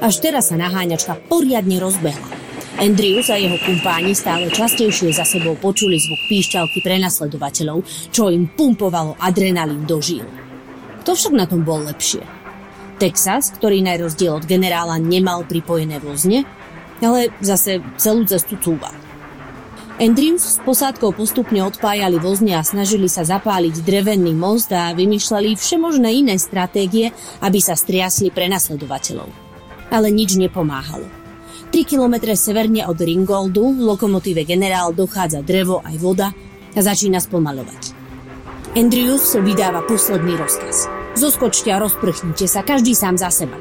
Až teraz sa naháňačka poriadne rozbehla Andrews a jeho kumpáni stále častejšie za sebou počuli zvuk píšťalky prenasledovateľov, čo im pumpovalo adrenalín do žil. To však na tom bol lepšie. Texas, ktorý na rozdiel od generála nemal pripojené vozne, ale zase celú cestu cúval. Andrews s posádkou postupne odpájali vozne a snažili sa zapáliť drevený most a vymýšľali všemožné iné stratégie, aby sa striasli prenasledovateľov. Ale nič nepomáhalo. 3 kilometre severne od Ringoldu v lokomotíve Generál dochádza drevo aj voda a začína spomalovať. Andrews vydáva posledný rozkaz. Zoskočte a rozprchnite sa, každý sám za seba.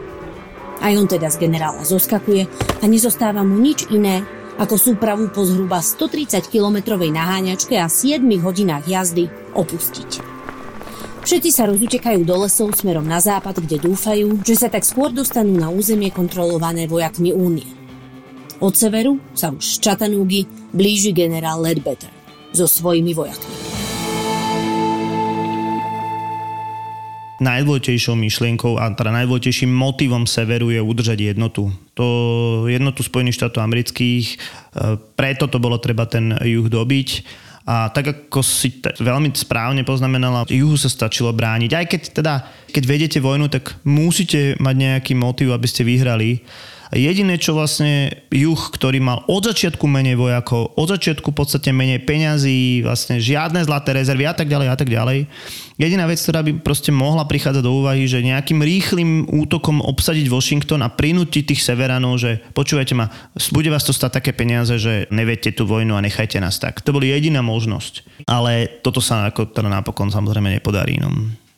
Aj on teda z generála zoskakuje a nezostáva mu nič iné, ako súpravu po zhruba 130-kilometrovej naháňačke a 7 hodinách jazdy opustiť. Všetci sa rozutekajú do lesov smerom na západ, kde dúfajú, že sa tak skôr dostanú na územie kontrolované vojakmi únie. Od severu sa už z Chattanoogy blíži generál Ledbetter so svojimi vojakmi. Najdôležitejšou myšlienkou a teda najdôležitejším motivom severu je udržať jednotu. To jednotu Spojených štátov amerických, e, preto to bolo treba ten juh dobiť. A tak ako si t- veľmi správne poznamenala, juhu sa stačilo brániť. Aj keď teda, keď vedete vojnu, tak musíte mať nejaký motiv, aby ste vyhrali. Jediné, čo vlastne juh, ktorý mal od začiatku menej vojakov, od začiatku v podstate menej peňazí, vlastne žiadne zlaté rezervy a tak ďalej a tak ďalej. Jediná vec, ktorá by proste mohla prichádzať do úvahy, že nejakým rýchlým útokom obsadiť Washington a prinútiť tých severanov, že počúvajte ma, bude vás to stať také peniaze, že neviete tú vojnu a nechajte nás tak. To boli jediná možnosť. Ale toto sa ako teda napokon samozrejme nepodarí. No.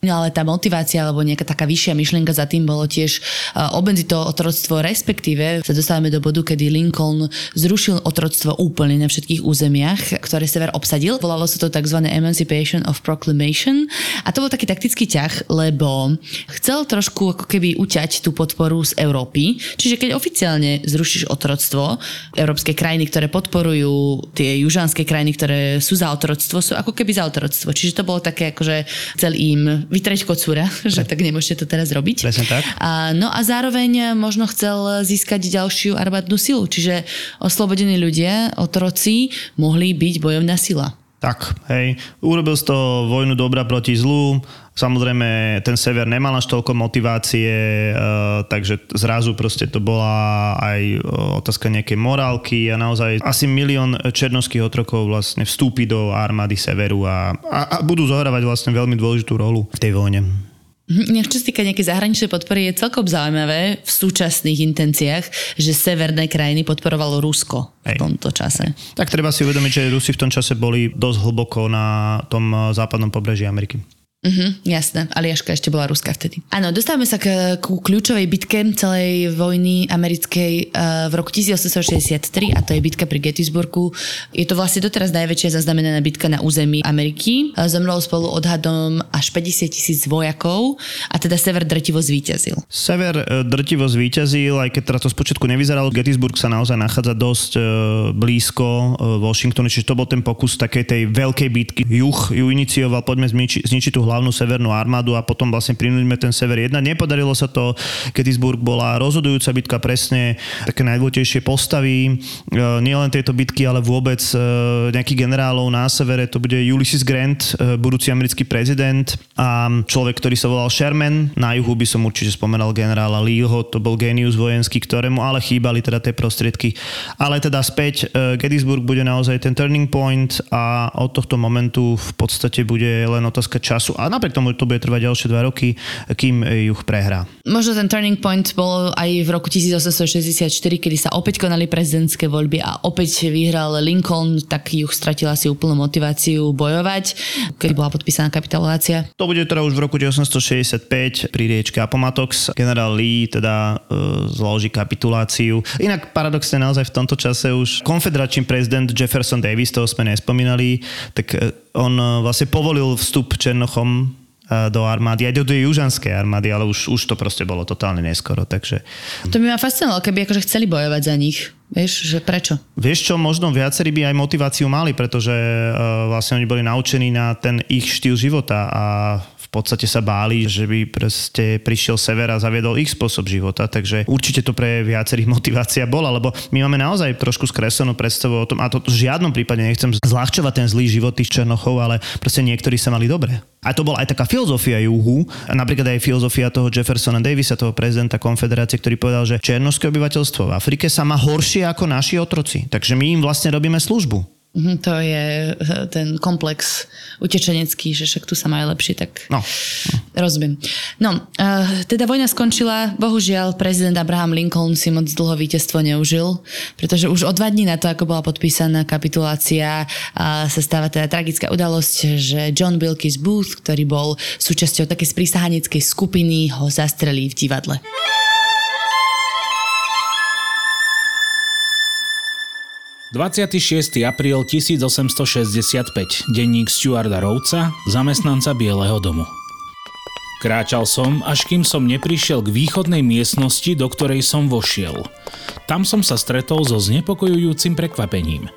No ale tá motivácia alebo nejaká taká vyššia myšlienka za tým bolo tiež uh, obmedziť to otroctvo, respektíve sa dostávame do bodu, kedy Lincoln zrušil otroctvo úplne na všetkých územiach, ktoré sever obsadil. Volalo sa to tzv. Emancipation of Proclamation a to bol taký taktický ťah, lebo chcel trošku ako keby uťať tú podporu z Európy. Čiže keď oficiálne zrušíš otroctvo, európske krajiny, ktoré podporujú tie južanské krajiny, ktoré sú za otroctvo, sú ako keby za otroctvo. Čiže to bolo také akože chcel im vytreť kocúra, že tak nemôžete to teraz robiť. Presne tak. A, no a zároveň možno chcel získať ďalšiu armádnu silu, čiže oslobodení ľudia, otroci, mohli byť bojovná sila. Tak, hej. Urobil z toho vojnu dobra proti zlu. Samozrejme, ten sever nemal až toľko motivácie, uh, takže zrazu proste to bola aj uh, otázka nejakej morálky a naozaj asi milión černovských otrokov vlastne vstúpi do armády severu a, a, a budú zohrávať vlastne veľmi dôležitú rolu v tej vojne. Inak čo sa týka nejakej zahraničnej podpory, je celkom zaujímavé v súčasných intenciách, že severné krajiny podporovalo Rusko v tomto čase. Tak treba si uvedomiť, že Rusi v tom čase boli dosť hlboko na tom západnom pobreží Ameriky. Uh-huh, jasné, Aliaška ešte bola ruská vtedy. Áno, dostávame sa k, ku kľúčovej bitke celej vojny americkej uh, v roku 1863 a to je bitka pri Gettysburgu. Je to vlastne doteraz najväčšia zaznamenaná bitka na území Ameriky. Uh, zomrelo spolu odhadom až 50 tisíc vojakov a teda Sever drtivo zvíťazil. Sever uh, drtivo zvíťazil, aj keď teda to spočiatku nevyzeralo. Gettysburg sa naozaj nachádza dosť uh, blízko uh, Washingtonu, čiže to bol ten pokus takej tej veľkej bitky. Juh ju inicioval, poďme zničiť, zničiť tú hlavnú severnú armádu a potom vlastne prinúďme ten sever jedna. Nepodarilo sa to, Gettysburg bola rozhodujúca bitka presne, také najdôležitejšie postavy, e, nielen tejto bitky, ale vôbec e, nejakých generálov na severe, to bude Ulysses Grant, e, budúci americký prezident a človek, ktorý sa volal Sherman. Na juhu by som určite spomenal generála Leeho, to bol genius vojenský, ktorému ale chýbali teda tie prostriedky. Ale teda späť, Gettysburg bude naozaj ten turning point a od tohto momentu v podstate bude len otázka času a a napriek tomu to bude trvať ďalšie dva roky, kým juh prehrá. Možno ten turning point bol aj v roku 1864, kedy sa opäť konali prezidentské voľby a opäť vyhral Lincoln, tak juh stratil asi úplnú motiváciu bojovať, keď bola podpísaná kapitulácia. To bude teda už v roku 1865 pri riečke Appomattox. Generál Lee teda e, zloží kapituláciu. Inak paradoxne naozaj v tomto čase už konfederačný prezident Jefferson Davis, toho sme nespomínali, tak e, on e, vlastne povolil vstup Černochom E, do armády, aj do tej južanskej armády, ale už, už to proste bolo totálne neskoro, takže... To by ma fascinovalo, keby akože chceli bojovať za nich. Vieš, že prečo? Vieš čo, možno viacerí by aj motiváciu mali, pretože uh, vlastne oni boli naučení na ten ich štýl života a v podstate sa báli, že by proste prišiel sever a zaviedol ich spôsob života, takže určite to pre viacerých motivácia bola, lebo my máme naozaj trošku skreslenú predstavu o tom, a to v žiadnom prípade nechcem zľahčovať ten zlý život tých Černochov, ale proste niektorí sa mali dobre. A to bola aj taká filozofia juhu, napríklad aj filozofia toho Jeffersona Davisa, toho prezidenta konfederácie, ktorý povedal, že černoské obyvateľstvo v Afrike sa má horšie ako naši otroci. Takže my im vlastne robíme službu. Mhm, To je eh, ten komplex utečenecký, že však tu sa majú lepšie, tak No. rozumiem. No, uh, teda vojna skončila, bohužiaľ prezident Abraham Lincoln si moc dlho víťazstvo neužil, pretože už o dva dní na to, ako bola podpísaná kapitulácia, uh, sa stáva teda tragická udalosť, že John Wilkes Booth, ktorý bol súčasťou takej sprísahaneckej skupiny, ho zastrelí v divadle. – 26. apríl 1865, denník Stuarda Rowca, zamestnanca Bieleho domu. Kráčal som, až kým som neprišiel k východnej miestnosti, do ktorej som vošiel. Tam som sa stretol so znepokojujúcim prekvapením.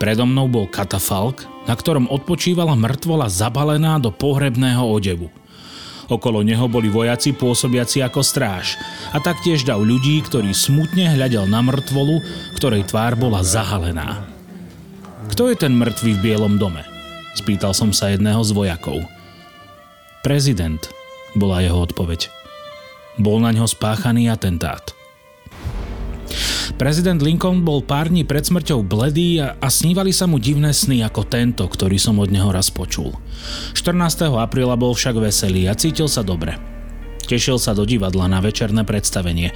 Predo mnou bol katafalk, na ktorom odpočívala mŕtvola zabalená do pohrebného odevu. Okolo neho boli vojaci pôsobiaci ako stráž a taktiež dav ľudí, ktorý smutne hľadel na mŕtvolu, ktorej tvár bola zahalená. Kto je ten mŕtvý v bielom dome? Spýtal som sa jedného z vojakov. Prezident, bola jeho odpoveď. Bol na ňo spáchaný atentát. Prezident Lincoln bol pár dní pred smrťou bledý a, a snívali sa mu divné sny ako tento, ktorý som od neho raz počul. 14. apríla bol však veselý a cítil sa dobre. Tešil sa do divadla na večerné predstavenie.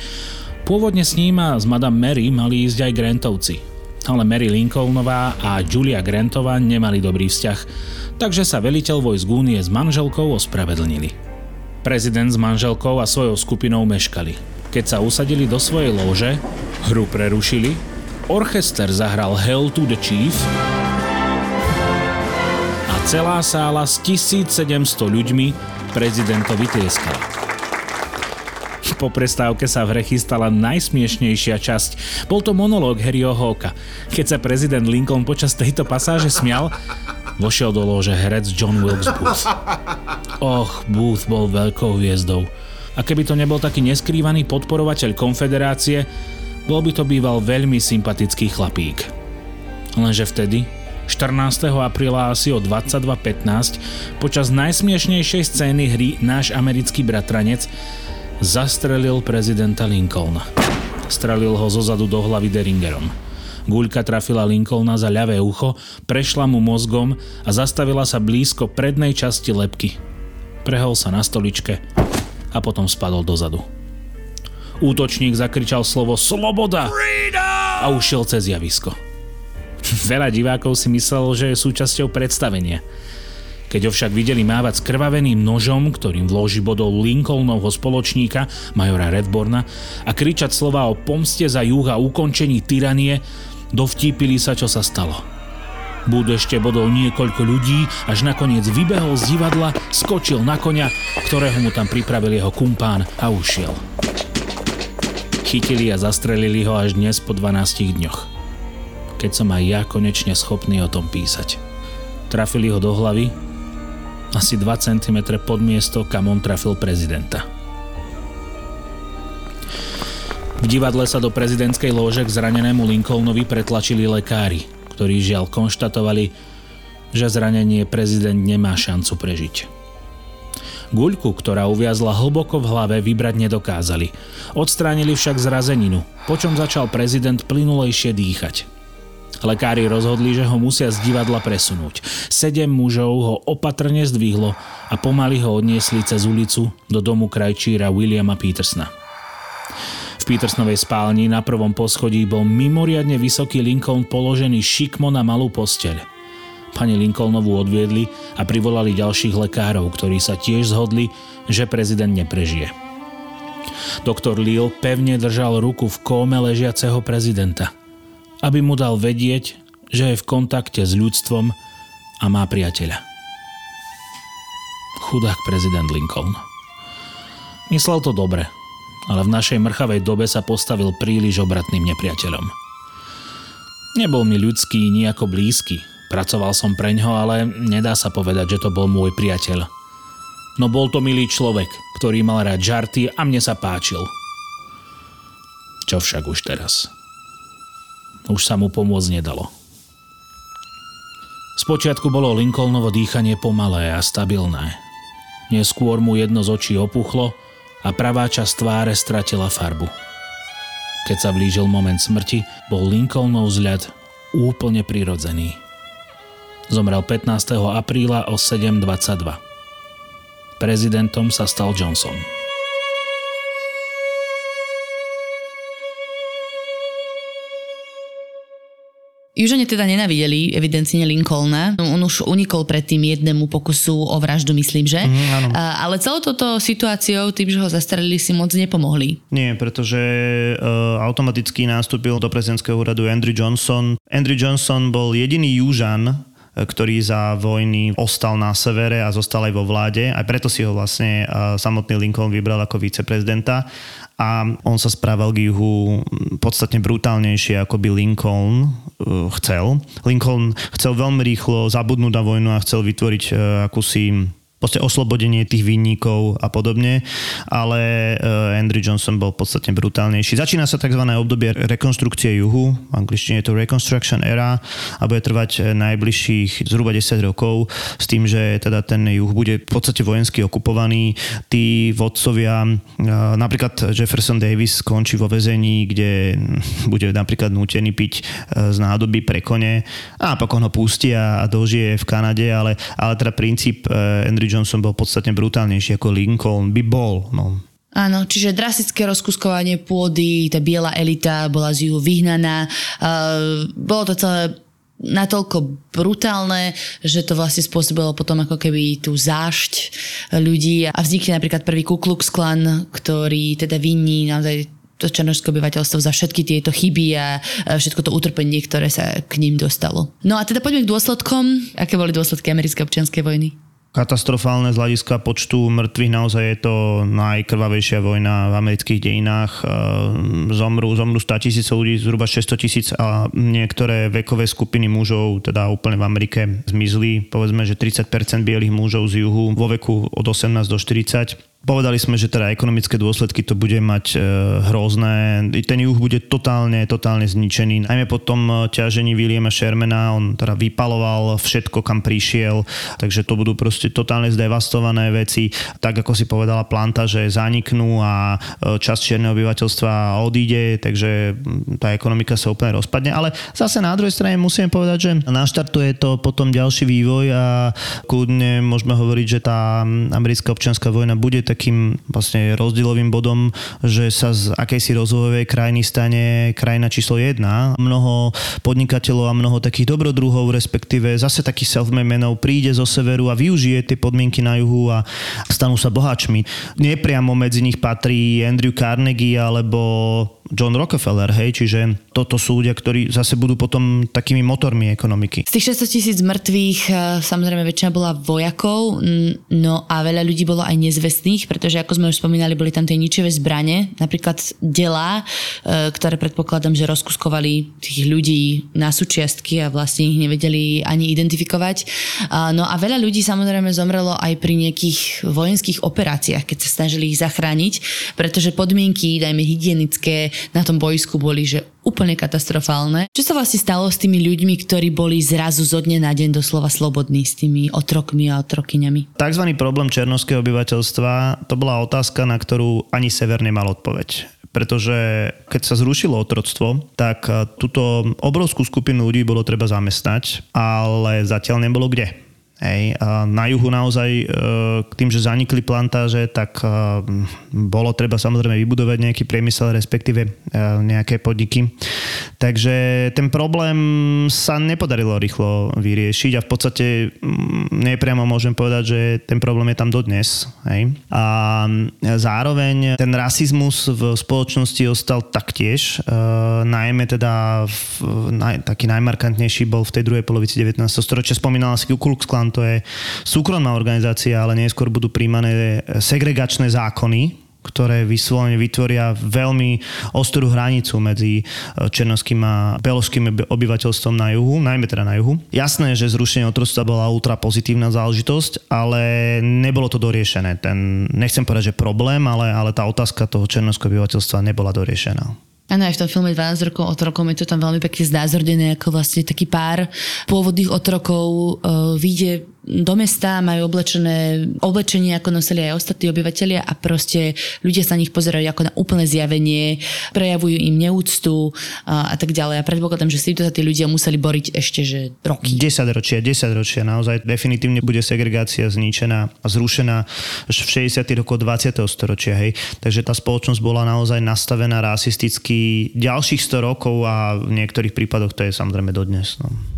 Pôvodne s ním a s Madame Mary mali ísť aj Grantovci. Ale Mary Lincolnová a Julia Grantová nemali dobrý vzťah, takže sa veliteľ vojsk únie s manželkou ospravedlnili. Prezident s manželkou a svojou skupinou meškali. Keď sa usadili do svojej lóže, hru prerušili, orchester zahral Hell to the Chief a celá sála s 1700 ľuďmi prezidentovi tlieskala. Po prestávke sa v hre chystala najsmiešnejšia časť. Bol to monológ Harryho Hawka. Keď sa prezident Lincoln počas tejto pasáže smial, vošiel do lože herec John Wilkes Booth. Och, Booth bol veľkou hviezdou. A keby to nebol taký neskrývaný podporovateľ konfederácie, bol by to býval veľmi sympatický chlapík. Lenže vtedy, 14. apríla asi o 22.15, počas najsmiešnejšej scény hry Náš americký bratranec zastrelil prezidenta Lincolna. Strelil ho zozadu do hlavy Deringerom. Guľka trafila Lincolna za ľavé ucho, prešla mu mozgom a zastavila sa blízko prednej časti lepky. Prehol sa na stoličke a potom spadol dozadu. Útočník zakričal slovo Sloboda a ušiel cez javisko. Veľa divákov si myslelo, že je súčasťou predstavenia. Keď ho však videli mávať skrvaveným nožom, ktorým v loži bodol Lincolnovho spoločníka, majora Redborna, a kričať slova o pomste za juh a ukončení tyranie, dovtípili sa, čo sa stalo. Bud ešte bodol niekoľko ľudí, až nakoniec vybehol z divadla, skočil na konia, ktorého mu tam pripravil jeho kumpán a ušiel. Chytili a zastrelili ho až dnes po 12 dňoch. Keď som aj ja konečne schopný o tom písať. Trafili ho do hlavy, asi 2 cm pod miesto, kam on trafil prezidenta. V divadle sa do prezidentskej lóže k zranenému Lincolnovi pretlačili lekári, ktorí žiaľ konštatovali, že zranenie prezident nemá šancu prežiť. Guľku, ktorá uviazla hlboko v hlave, vybrať nedokázali. Odstránili však zrazeninu, počom začal prezident plynulejšie dýchať. Lekári rozhodli, že ho musia z divadla presunúť. Sedem mužov ho opatrne zdvihlo a pomaly ho odniesli cez ulicu do domu krajčíra Williama Petersna. V Petersnovej spálni na prvom poschodí bol mimoriadne vysoký Lincoln položený šikmo na malú posteľ. Pani Lincolnovú odviedli a privolali ďalších lekárov, ktorí sa tiež zhodli, že prezident neprežije. Doktor Lil pevne držal ruku v kóme ležiaceho prezidenta – aby mu dal vedieť, že je v kontakte s ľudstvom a má priateľa. Chudák prezident Lincoln. Myslel to dobre, ale v našej mrchavej dobe sa postavil príliš obratným nepriateľom. Nebol mi ľudský, nejako blízky. Pracoval som pre ňo, ale nedá sa povedať, že to bol môj priateľ. No bol to milý človek, ktorý mal rád žarty a mne sa páčil. Čo však už teraz? Už sa mu pomôcť nedalo. Spočiatku bolo Lincolnovo dýchanie pomalé a stabilné. Neskôr mu jedno z očí opuchlo a pravá časť tváre stratila farbu. Keď sa blížil moment smrti, bol Lincolnov vzľad úplne prirodzený. Zomrel 15. apríla o 7.22. Prezidentom sa stal Johnson. Južane teda nenavideli evidentne Lincolna. On už unikol pred tým jednému pokusu o vraždu, myslím, že. Áno. A, ale celou toto situáciou, tým, že ho zastrelili, si moc nepomohli. Nie, pretože uh, automaticky nastúpil do prezidentského úradu Andrew Johnson. Andrew Johnson bol jediný južan, e, ktorý za vojny ostal na severe a zostal aj vo vláde. Aj preto si ho vlastne uh, samotný Lincoln vybral ako viceprezidenta a on sa správal k juhu podstatne brutálnejšie, ako by Lincoln uh, chcel. Lincoln chcel veľmi rýchlo zabudnúť na vojnu a chcel vytvoriť uh, akúsi proste oslobodenie tých vinníkov a podobne, ale uh, Andrew Johnson bol podstatne brutálnejší. Začína sa tzv. obdobie rekonstrukcie juhu, v angličtine je to Reconstruction Era a bude trvať eh, najbližších zhruba 10 rokov s tým, že teda ten juh bude v podstate vojensky okupovaný. Tí vodcovia, uh, napríklad Jefferson Davis skončí vo väzení, kde bude napríklad nútený piť z nádoby pre kone a napokon ho pustia a dožije v Kanade, ale, ale teda princíp Andrew Johnson bol podstatne brutálnejší ako Lincoln by bol. No. Áno, čiže drastické rozkuskovanie pôdy, tá biela elita bola z juhu vyhnaná. Uh, bolo to celé natoľko brutálne, že to vlastne spôsobilo potom ako keby tú zášť ľudí a vznikne napríklad prvý Ku Klux Klan, ktorý teda vinní naozaj to černožské obyvateľstvo za všetky tieto chyby a všetko to utrpenie, ktoré sa k ním dostalo. No a teda poďme k dôsledkom. Aké boli dôsledky americkej občianskej vojny? Katastrofálne z hľadiska počtu mŕtvych. Naozaj je to najkrvavejšia vojna v amerických dejinách. Ehm, zomru, zomru 100 tisíc ľudí, zhruba 600 tisíc a niektoré vekové skupiny mužov, teda úplne v Amerike, zmizli. Povedzme, že 30% bielých mužov z juhu vo veku od 18 do 40 Povedali sme, že teda ekonomické dôsledky to bude mať e, hrozné. Ten juh bude totálne, totálne zničený. Najmä po tom e, ťažení Williama Shermana, on teda vypaloval všetko, kam prišiel, takže to budú proste totálne zdevastované veci. Tak ako si povedala Planta, že zaniknú a e, časť čierneho obyvateľstva odíde, takže tá ekonomika sa úplne rozpadne. Ale zase na druhej strane musím povedať, že naštartuje to potom ďalší vývoj a kľudne môžeme hovoriť, že tá americká občianská vojna bude tak takým vlastne rozdielovým bodom, že sa z akejsi rozvojovej krajiny stane krajina číslo jedna. Mnoho podnikateľov a mnoho takých dobrodruhov, respektíve zase takých self menov príde zo severu a využije tie podmienky na juhu a stanú sa boháčmi. Nepriamo medzi nich patrí Andrew Carnegie alebo John Rockefeller, hej, čiže toto sú ľudia, ktorí zase budú potom takými motormi ekonomiky. Z tých 600 tisíc mŕtvych e, samozrejme väčšina bola vojakov, no a veľa ľudí bolo aj nezvestných, pretože ako sme už spomínali, boli tam tie ničivé zbranie, napríklad delá, e, ktoré predpokladám, že rozkuskovali tých ľudí na súčiastky a vlastne ich nevedeli ani identifikovať. No a veľa ľudí samozrejme zomrelo aj pri nejakých vojenských operáciách, keď sa snažili ich zachrániť, pretože podmienky, dajme hygienické, na tom boisku boli, že úplne katastrofálne. Čo sa vlastne stalo s tými ľuďmi, ktorí boli zrazu zo dne na deň doslova slobodní s tými otrokmi a otrokyňami? Takzvaný problém černovského obyvateľstva, to bola otázka, na ktorú ani Sever nemal odpoveď pretože keď sa zrušilo otroctvo, tak túto obrovskú skupinu ľudí bolo treba zamestnať, ale zatiaľ nebolo kde. Hej, a na juhu naozaj e, k tým, že zanikli plantáže, tak e, bolo treba samozrejme vybudovať nejaký priemysel, respektíve e, nejaké podniky. Takže ten problém sa nepodarilo rýchlo vyriešiť a v podstate mm, nepriamo môžem povedať, že ten problém je tam dodnes. Hej. A zároveň ten rasizmus v spoločnosti ostal taktiež, najmä teda v, naj, taký najmarkantnejší bol v tej druhej polovici 19. storočia. Spomínala si Ku Klux Klan, to je súkromná organizácia, ale neskôr budú príjmané segregačné zákony, ktoré vyslovene vytvoria veľmi ostrú hranicu medzi e, černovským a beložským obyvateľstvom na juhu, najmä teda na juhu. Jasné, že zrušenie otroctva bola ultra pozitívna záležitosť, ale nebolo to doriešené. Ten, nechcem povedať, že problém, ale, ale tá otázka toho černovského obyvateľstva nebola doriešená. Áno, aj v tom filme 12 rokov otrokom je to tam veľmi pekne znázornené, ako vlastne taký pár pôvodných otrokov uh, vyjde do mesta, majú oblečené oblečenie, ako nosili aj ostatní obyvateľia a proste ľudia sa na nich pozerajú ako na úplné zjavenie, prejavujú im neúctu a, a tak ďalej. A predpokladám, že si to sa tí ľudia museli boriť ešte že roky. 10 ročia, 10 ročia, naozaj definitívne bude segregácia zničená a zrušená až v 60. rokoch 20. storočia, hej. Takže tá spoločnosť bola naozaj nastavená rasisticky ďalších 100 rokov a v niektorých prípadoch to je samozrejme dodnes. No.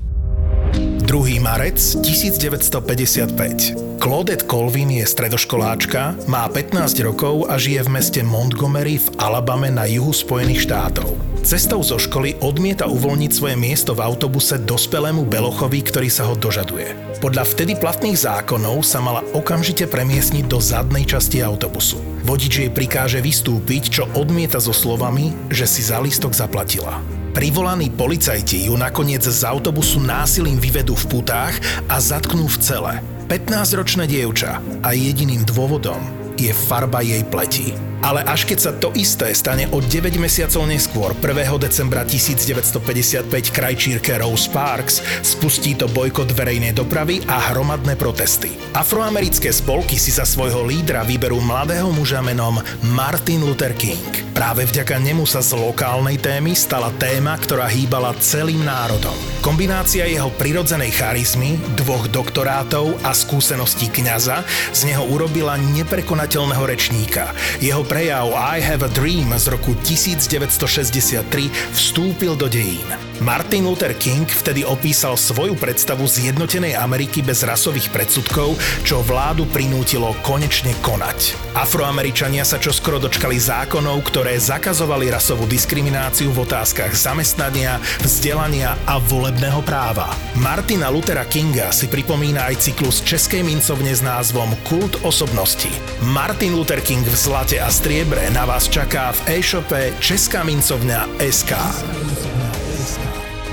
2. marec 1955. Claudette Colvin je stredoškoláčka, má 15 rokov a žije v meste Montgomery v Alabame na juhu Spojených štátov. Cestou zo školy odmieta uvoľniť svoje miesto v autobuse dospelému Belochovi, ktorý sa ho dožaduje. Podľa vtedy platných zákonov sa mala okamžite premiesniť do zadnej časti autobusu. Vodič jej prikáže vystúpiť, čo odmieta so slovami, že si za lístok zaplatila. Privolaní policajti ju nakoniec z autobusu násilím vyvedú v putách a zatknú v cele. 15-ročné dievča a jediným dôvodom je farba jej pleti. Ale až keď sa to isté stane o 9 mesiacov neskôr, 1. decembra 1955 krajčírke Rose Parks, spustí to bojkot verejnej dopravy a hromadné protesty. Afroamerické spolky si za svojho lídra vyberú mladého muža menom Martin Luther King. Práve vďaka nemu sa z lokálnej témy stala téma, ktorá hýbala celým národom. Kombinácia jeho prirodzenej charizmy, dvoch doktorátov a skúseností kňaza z neho urobila neprekonateľného rečníka. Jeho prejav I Have a Dream z roku 1963 vstúpil do dejín. Martin Luther King vtedy opísal svoju predstavu zjednotenej Ameriky bez rasových predsudkov, čo vládu prinútilo konečne konať. Afroameričania sa čoskoro dočkali zákonov, ktoré zakazovali rasovú diskrimináciu v otázkach zamestnania, vzdelania a volebného práva. Martina Luthera Kinga si pripomína aj cyklus Českej mincovne s názvom Kult osobnosti. Martin Luther King v zlate a striebre na vás čaká v e-shope Česká mincovňa SK.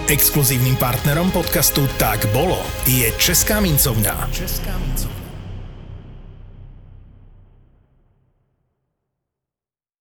Exkluzívnym partnerom podcastu Tak bolo je Česká mincovňa. Česká mincovňa.